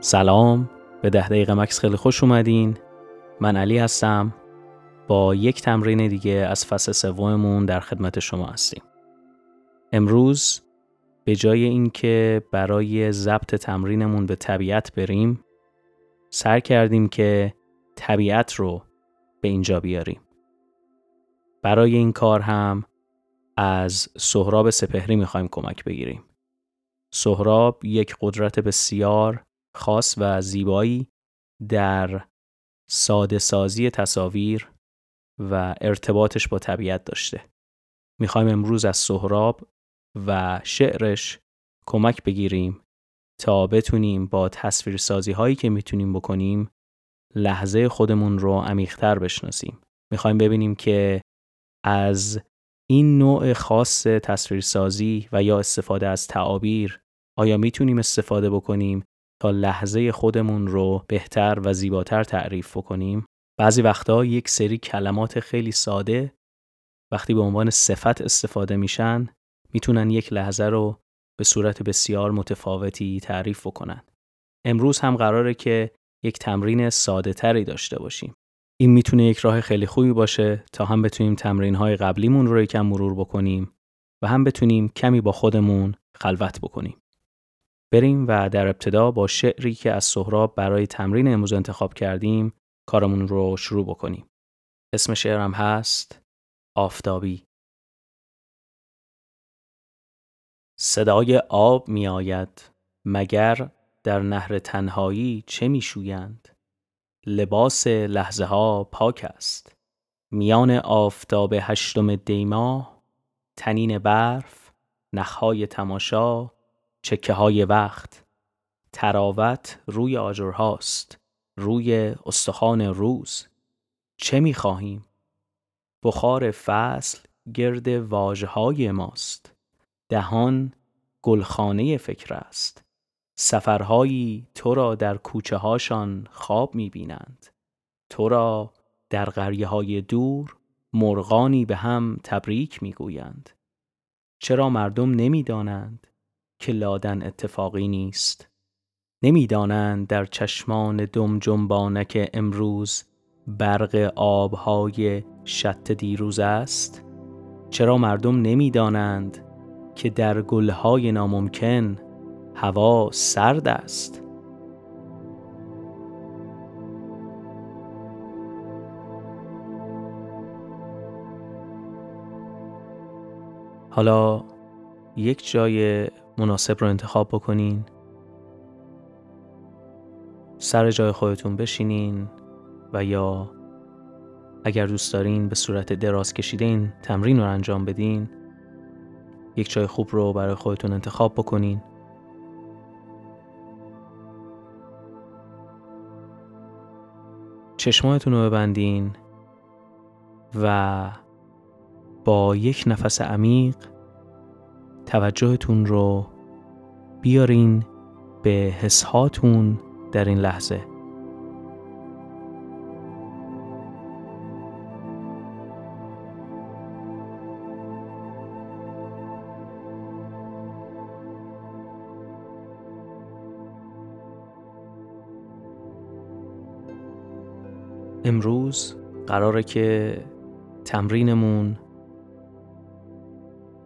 سلام به ده دقیقه مکس خیلی خوش اومدین. من علی هستم. با یک تمرین دیگه از فصل سوممون در خدمت شما هستیم. امروز به جای اینکه برای ضبط تمرینمون به طبیعت بریم سر کردیم که طبیعت رو به اینجا بیاریم. برای این کار هم از سهراب سپهری می‌خوایم کمک بگیریم. سهراب یک قدرت بسیار خاص و زیبایی در ساده سازی تصاویر و ارتباطش با طبیعت داشته. می‌خوایم امروز از سهراب و شعرش کمک بگیریم تا بتونیم با تصویرسازی هایی که می‌تونیم بکنیم لحظه خودمون رو عمیقتر بشناسیم. می‌خوایم ببینیم که از این نوع خاص تصویرسازی و یا استفاده از تعابیر آیا می‌تونیم استفاده بکنیم تا لحظه خودمون رو بهتر و زیباتر تعریف بکنیم بعضی وقتا یک سری کلمات خیلی ساده وقتی به عنوان صفت استفاده میشن می‌تونن یک لحظه رو به صورت بسیار متفاوتی تعریف بکنن. امروز هم قراره که یک تمرین ساده تری داشته باشیم. این می‌تونه یک راه خیلی خوبی باشه تا هم بتونیم تمرین های قبلیمون رو یکم مرور بکنیم و هم بتونیم کمی با خودمون خلوت بکنیم. بریم و در ابتدا با شعری که از سهراب برای تمرین امروز انتخاب کردیم کارمون رو شروع بکنیم. اسم شعرم هست آفتابی. صدای آب می آید مگر در نهر تنهایی چه می شویند؟ لباس لحظه ها پاک است. میان آفتاب هشتم دیما تنین برف نخهای تماشا چکه های وقت. تراوت روی آجرهاست روی استخوان روز. چه می خواهیم؟ بخار فصل گرد واجه های ماست. دهان گلخانه فکر است. سفرهایی تو را در کوچه هاشان خواب می بینند تو را در غریه های دور مرغانی به هم تبریک می گویند چرا مردم نمی دانند که لادن اتفاقی نیست. نمی‌دانند در چشمان دم جنبانک امروز برق آبهای شط دیروز است. چرا مردم نمی‌دانند که در گلهای ناممکن هوا سرد است؟ حالا یک جای مناسب رو انتخاب بکنین. سر جای خودتون بشینین و یا اگر دوست دارین به صورت دراز کشیده این تمرین رو انجام بدین. یک جای خوب رو برای خودتون انتخاب بکنین. چشمایتون رو ببندین و با یک نفس عمیق توجهتون رو بیارین به حسهاتون در این لحظه. امروز قراره که تمرینمون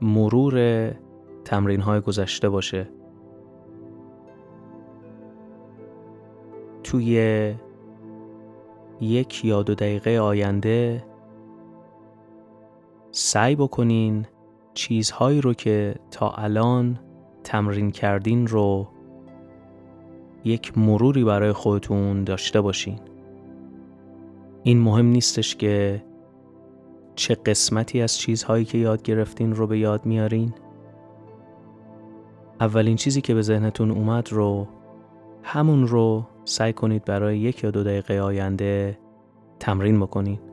مرور تمرین های گذشته باشه. توی یک یا دو دقیقه آینده سعی بکنین چیزهایی رو که تا الان تمرین کردین رو یک مروری برای خودتون داشته باشین. این مهم نیستش که چه قسمتی از چیزهایی که یاد گرفتین رو به یاد میارین. اولین چیزی که به ذهنتون اومد رو همون رو سعی کنید برای یک یا دو دقیقه آینده تمرین بکنید.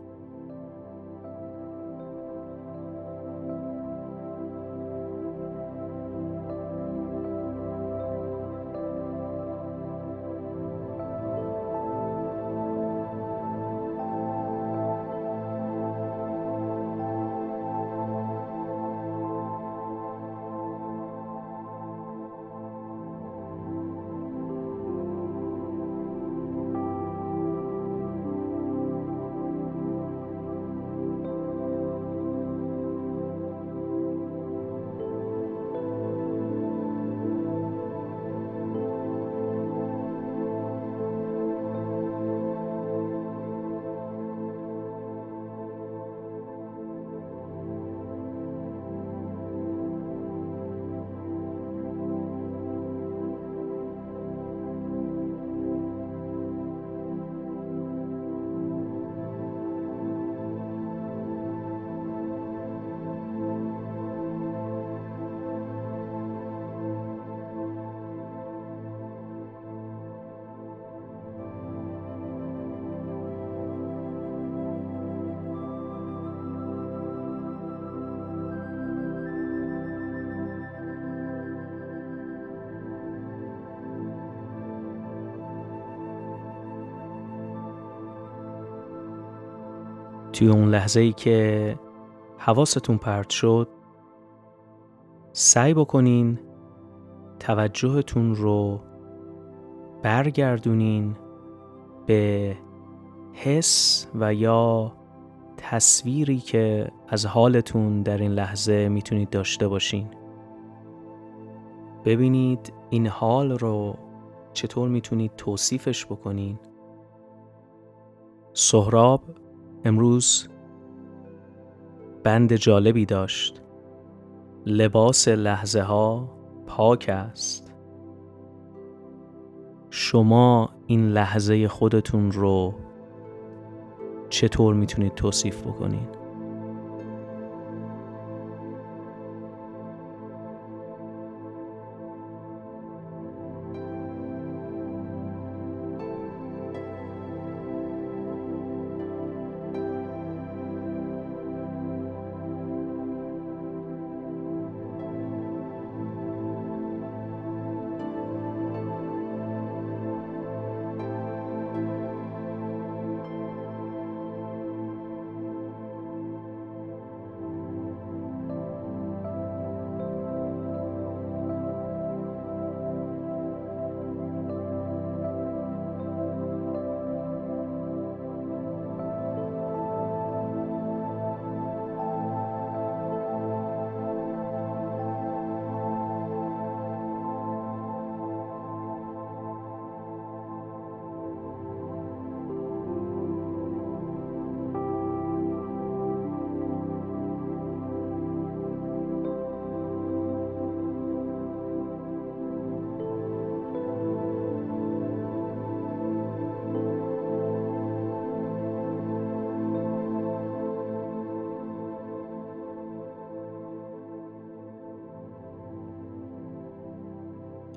توی اون لحظه ای که حواستون پرت شد سعی بکنین توجهتون رو برگردونین به حس و یا تصویری که از حالتون در این لحظه می‌تونید داشته باشین. ببینید این حال رو چطور می‌تونید توصیفش بکنین. سهراب امروز بند جالبی داشت. لباس لحظه ها پاک است. شما این لحظه خودتون رو چطور می‌تونید توصیف بکنید؟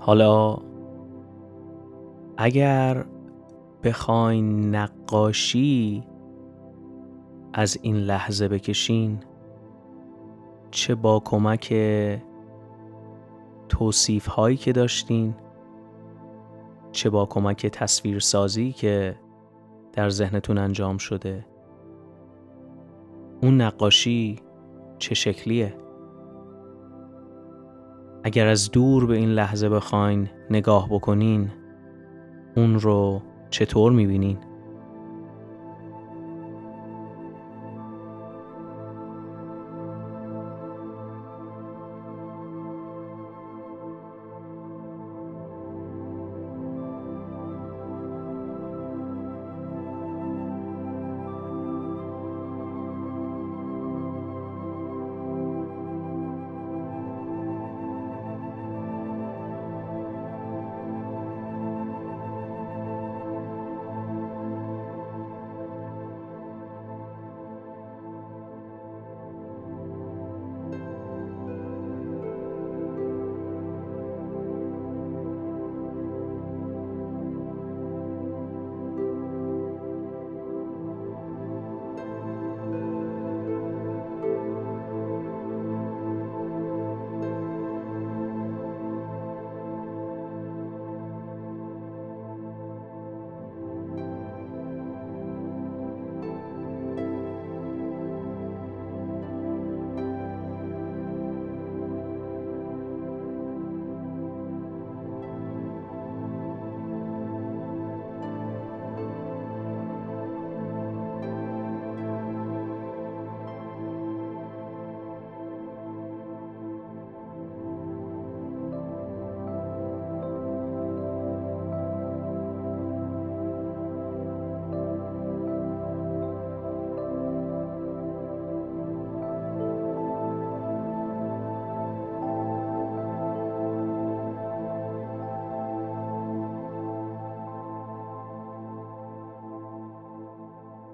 حالا اگر بخواین نقاشی از این لحظه بکشین چه با کمک توصیف هایی که داشتین چه با کمک تصویرسازی که در ذهنتون انجام شده اون نقاشی چه شکلیه؟ اگر از دور به این لحظه بخواین نگاه بکنین اون رو چطور می‌بینین؟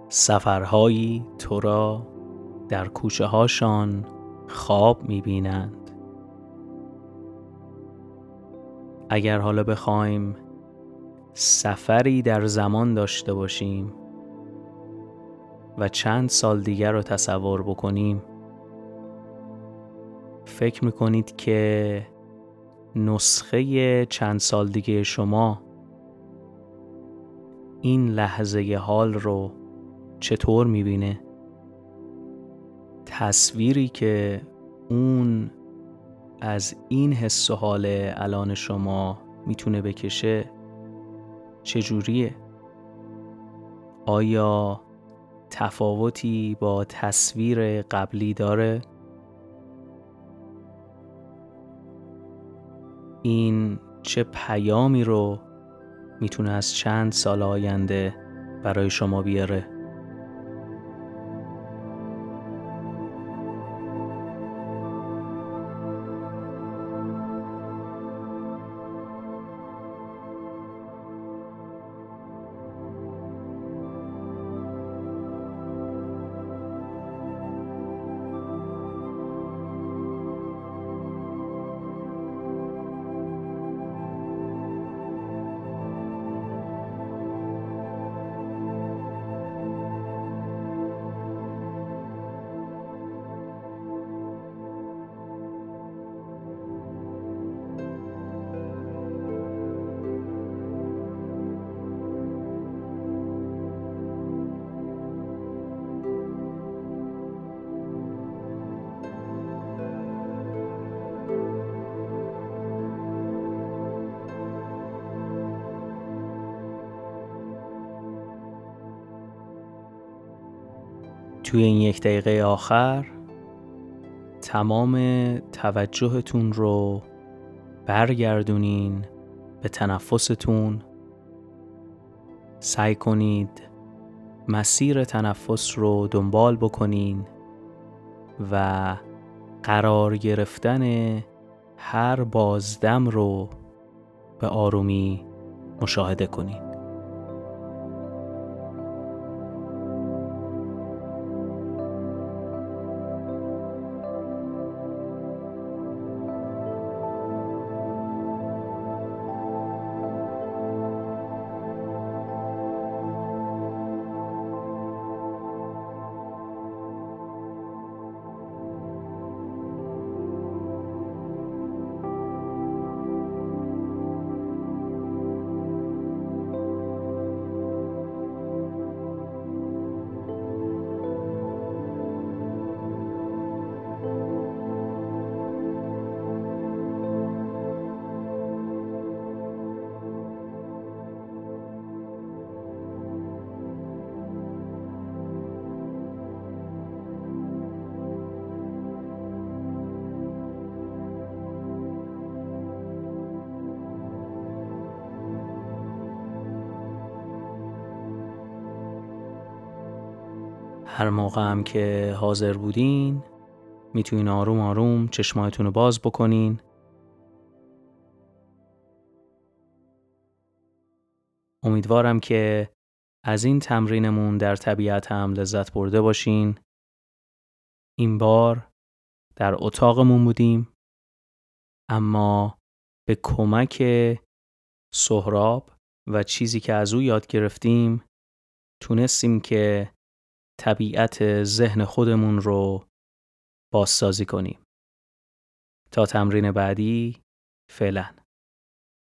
سفرهایی تو را در کوچه هاشان خواب می بینند. اگر حالا بخوایم سفری در زمان داشته باشیم و چند سال دیگر رو تصور بکنیم فکر می‌کنید که نسخه چند سال دیگه شما این لحظه حال رو چطور می‌بینه تصویری که اون از این حس و حال الان شما می‌تونه بکشه چجوریه؟ آیا تفاوتی با تصویر قبلی داره؟ این چه پیامی رو می‌تونه از چند سال آینده برای شما بیاره؟ توی این یک دقیقه آخر تمام توجهتون رو برگردونین به تنفستون سعی کنید مسیر تنفس رو دنبال بکنین و قرار گرفتن هر بازدم رو به آرومی مشاهده کنید. هر موقع هم که حاضر بودین می‌تونین آروم آروم چشمایتون رو باز بکنین. امیدوارم که از این تمرینمون در طبیعت هم لذت برده باشین. این بار در اتاقمون بودیم اما به کمک سهراب و چیزی که از او یاد گرفتیم تونستیم که طبیعت ذهن خودمون رو بازسازی کنیم. تا تمرین بعدی فعلا